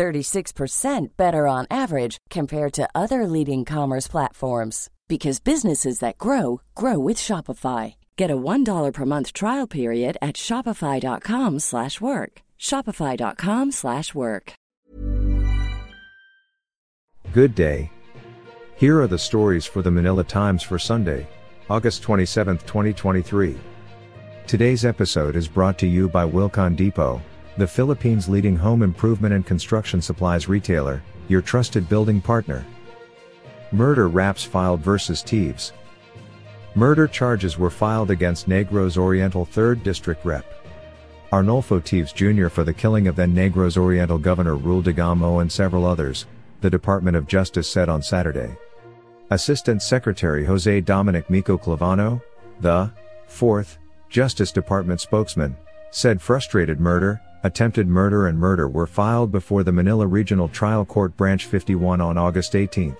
36% better on average compared to other leading commerce platforms because businesses that grow grow with Shopify. Get a $1 per month trial period at shopify.com/work. shopify.com/work. Good day. Here are the stories for the Manila Times for Sunday, August 27, 2023. Today's episode is brought to you by Wilcon Depot, the Philippines' leading home improvement and construction supplies retailer, your trusted building partner. Murder raps filed versus Teves. Murder charges were filed against Negros Oriental 3rd District Rep. Arnolfo Teves Jr. for the killing of then Negros Oriental Governor Roel Degamo and several others, the Department of Justice said on Saturday. Assistant Secretary Jose Dominic Mico Clavano, the 4th Justice Department spokesman, said frustrated murder, attempted murder and murder were filed before the Manila Regional Trial Court Branch 51 on August 18.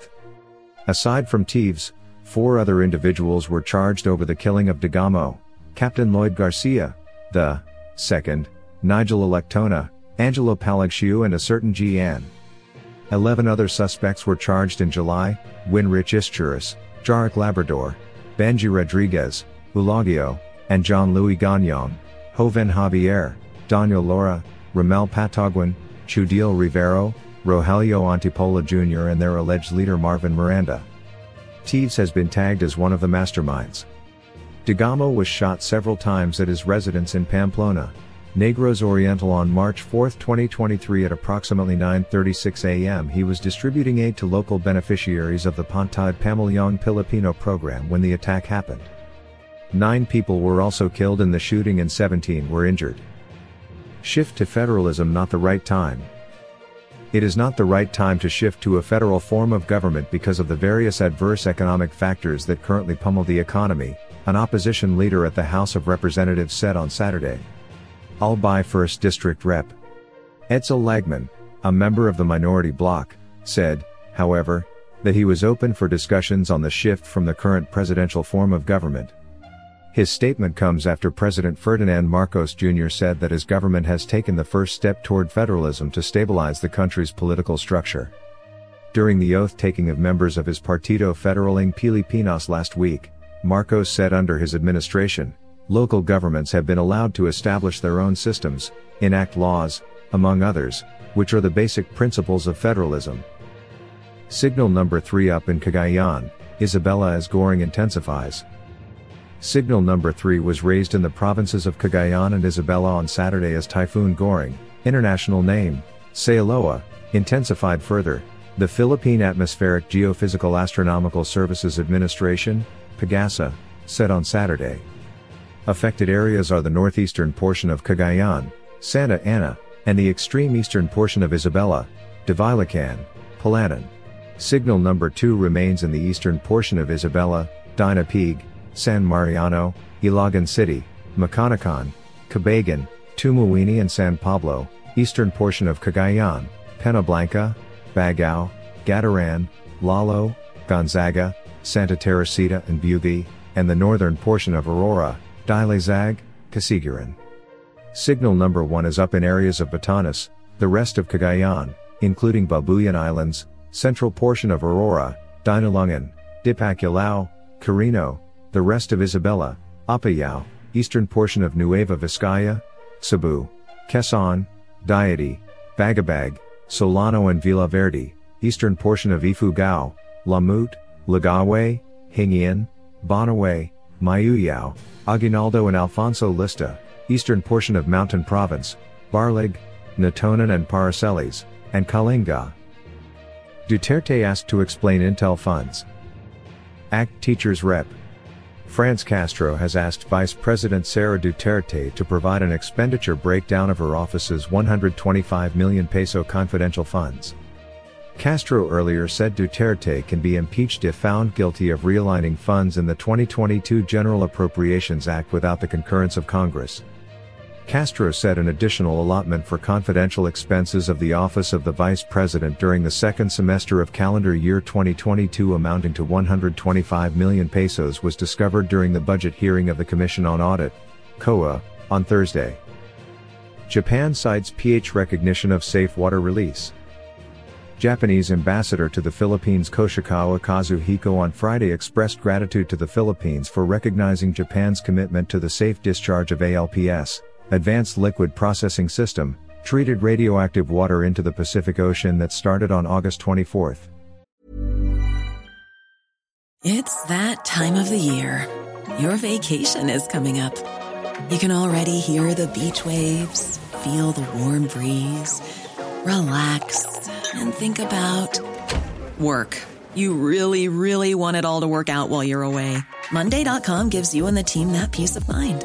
Aside from Teves, four other individuals were charged over the killing of Degamo, Captain Lloyd Garcia, the second, Nigel Electona, Angelo Palagshiu and a certain G. Ann. Eleven other suspects were charged in July, Winrich Isturis, Jarek Labrador, Benji Rodriguez, Ulagio, and John Louis Gagnon, Joven Javier, Daniel Laura, Ramel Pataguin, Chudil Rivero, Rogelio Antipolo Jr. and their alleged leader Marvin Miranda. Teves has been tagged as one of the masterminds. Degamo was shot several times at his residence in Pamplona, Negros Oriental on March 4, 2023 at approximately 9.36 am he was distributing aid to local beneficiaries of the Pantawid Pamilyang Pilipino program when the attack happened. Nine people were also killed in the shooting and 17 were injured. Shift to federalism not the right time, it is not the right time to shift to a federal form of government because of the various adverse economic factors that currently pummel the economy, an opposition leader at the House of Representatives said on Saturday. Albay 1st District Rep. Edsel Lagman, a member of the minority bloc, said, however, that he was open for discussions on the shift from the current presidential form of government, his statement comes after President Ferdinand Marcos Jr. said that his government has taken the first step toward federalism to stabilize the country's political structure. During the oath taking of members of his Partido Federal ng Pilipinas last week, Marcos said under his administration, local governments have been allowed to establish their own systems, enact laws, among others, which are the basic principles of federalism. Signal number 3 up in Cagayan, Isabela as Goring intensifies. Signal number 3 was raised in the provinces of Cagayan and Isabela on Saturday as Typhoon Goring, international name, Saola, intensified further. The Philippine Atmospheric Geophysical Astronomical Services Administration, PAGASA, said on Saturday. Affected areas are the northeastern portion of Cagayan, Santa Ana, and the extreme eastern portion of Isabela, Divilacan, Palanan. Signal number 2 remains in the eastern portion of Isabela, Dinapigue, San Mariano, Ilagan City, Maconacon, Cabagan, Tumauini and San Pablo, eastern portion of Cagayan, Penablanca, Baggao, Gattaran, Lalo, Gonzaga, Santa Teresita and Buguey, and the northern portion of Aurora, Dilasag, Casiguran. Signal number 1 is up in areas of Batanes, the rest of Cagayan, including Babuyan Islands, central portion of Aurora, Dinalungan, Dipaculao, Carino, the rest of Isabela, Apayao, eastern portion of Nueva Vizcaya, Cebu, Quezon, Diadi, Bagabag, Solano and Villa Verde, eastern portion of Ifugao, Lamut, Lagawe, Hingyon, Banaue, Mayoyao, Aguinaldo and Alfonso Lista, eastern portion of Mountain Province, Barlig, Natonin and Paracelis, and Kalinga. Duterte asked to explain Intel funds. ACT Teachers Rep. France Castro has asked Vice President Sara Duterte to provide an expenditure breakdown of her office's 125 million peso confidential funds. Castro earlier said Duterte can be impeached if found guilty of realigning funds in the 2022 General Appropriations Act without the concurrence of Congress. Castro said an additional allotment for confidential expenses of the office of the vice president during the second semester of calendar year 2022 amounting to 125 million pesos was discovered during the budget hearing of the Commission on Audit, COA, on Thursday. Japan cites pH recognition of safe water release. Japanese ambassador to the Philippines Koshikawa Kazuhiko on Friday expressed gratitude to the Philippines for recognizing Japan's commitment to the safe discharge of ALPS, Advanced Liquid Processing System, treated radioactive water into the Pacific Ocean that started on August 24th. It's that time of the year. Your vacation is coming up. You can already hear the beach waves, feel the warm breeze, relax and think about work. You really, really want it all to work out while you're away. Monday.com gives you and the team that peace of mind.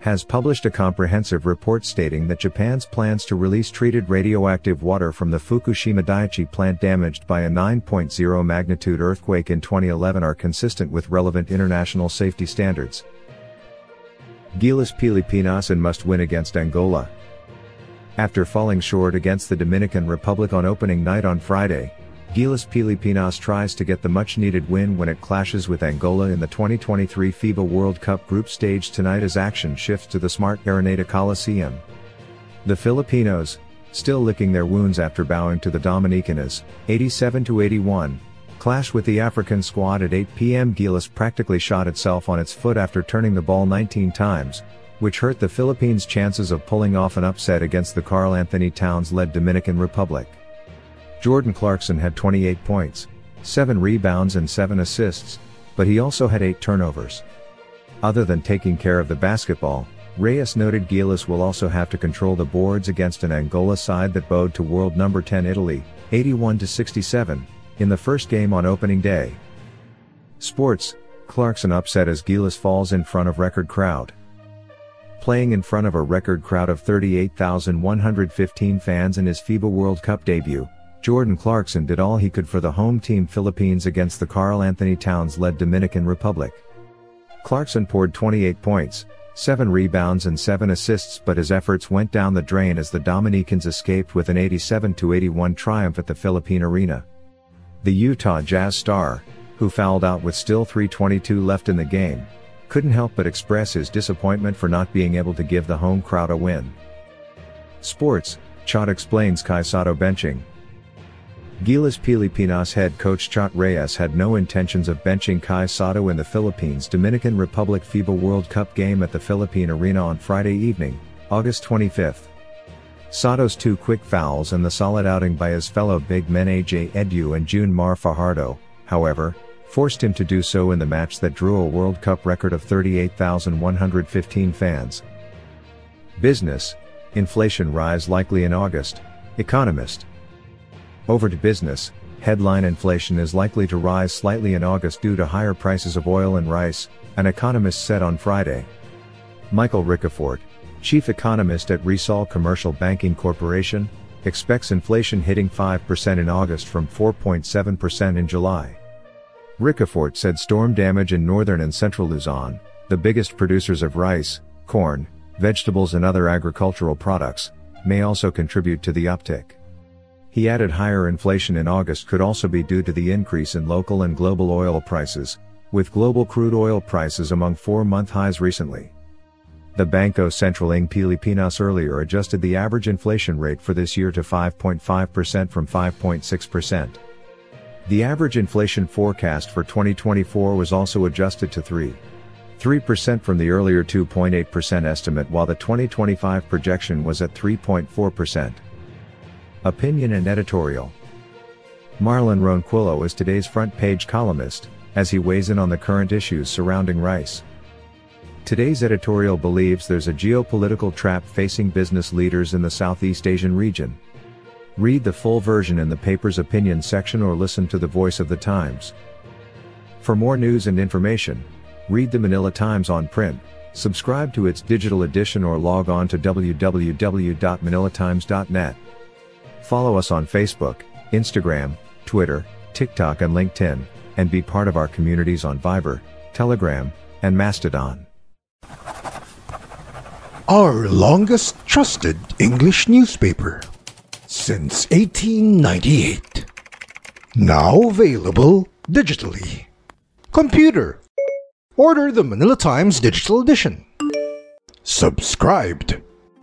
has published a comprehensive report stating that Japan's plans to release treated radioactive water from the Fukushima Daiichi plant damaged by a 9.0 magnitude earthquake in 2011 are consistent with relevant international safety standards. Gilas Pilipinas and must win against Angola. After falling short against the Dominican Republic on opening night on Friday, Gilas Pilipinas tries to get the much-needed win when it clashes with Angola in the 2023 FIBA World Cup group stage tonight as action shifts to the Smart Araneta Coliseum. The Filipinos, still licking their wounds after bowing to the Dominicanas, 87-81, clash with the African squad at 8 p.m. Gilas practically shot itself on its foot after turning the ball 19 times, which hurt the Philippines' chances of pulling off an upset against the Karl Anthony Towns-led Dominican Republic. Jordan Clarkson had 28 points, 7 rebounds and 7 assists, but he also had 8 turnovers. Other than taking care of the basketball, Reyes noted Gilas will also have to control the boards against an Angola side that bowed to world number 10 Italy, 81-67, in the first game on opening day. Sports, Clarkson upset as Gilas falls in front of record crowd. Playing in front of a record crowd of 38,115 fans in his FIBA World Cup debut, Jordan Clarkson did all he could for the home team Philippines against the Karl Anthony Towns-led Dominican Republic. Clarkson poured 28 points, 7 rebounds and 7 assists but his efforts went down the drain as the Dominicans escaped with an 87-81 triumph at the Philippine Arena. The Utah Jazz star, who fouled out with still 3.22 left in the game, couldn't help but express his disappointment for not being able to give the home crowd a win. Sports, Chot explains Kai Sotto benching, Gilas Pilipinas head coach Chot Reyes had no intentions of benching Kai Sotto in the Philippines Dominican Republic FIBA World Cup game at the Philippine Arena on Friday evening, August 25. Sotto's two quick fouls and the solid outing by his fellow big men AJ Edu and June Mar Fajardo, however, forced him to do so in the match that drew a World Cup record of 38,115 fans. Business, inflation rise likely in August, Economist. Over to business, headline inflation is likely to rise slightly in August due to higher prices of oil and rice, an economist said on Friday. Michael Ricafort, chief economist at Rizal Commercial Banking Corporation, expects inflation hitting 5% in August from 4.7% in July. Ricafort said storm damage in northern and central Luzon, the biggest producers of rice, corn, vegetables and other agricultural products, may also contribute to the uptick. He added higher inflation in August could also be due to the increase in local and global oil prices, with global crude oil prices among four month highs recently. The Bangko Sentral ng Pilipinas earlier adjusted the average inflation rate for this year to 5.5% from 5.6%. The average inflation forecast for 2024 was also adjusted to 3. 3% from the earlier 2.8% estimate while the 2025 projection was at 3.4%. Opinion and editorial. Marlon Ronquillo is today's front page columnist, as he weighs in on the current issues surrounding rice. Today's editorial believes there's a geopolitical trap facing business leaders in the Southeast Asian region. Read the full version in the paper's opinion section or listen to the voice of the Times. For more news and information, read the Manila Times on print, subscribe to its digital edition or log on to www.manilatimes.net. Follow us on Facebook, Instagram, Twitter, TikTok and LinkedIn, and be part of our communities on Viber, Telegram, and Mastodon. Our longest trusted English newspaper since 1898. Now available digitally. Computer. Order the Manila Times Digital Edition. Subscribed.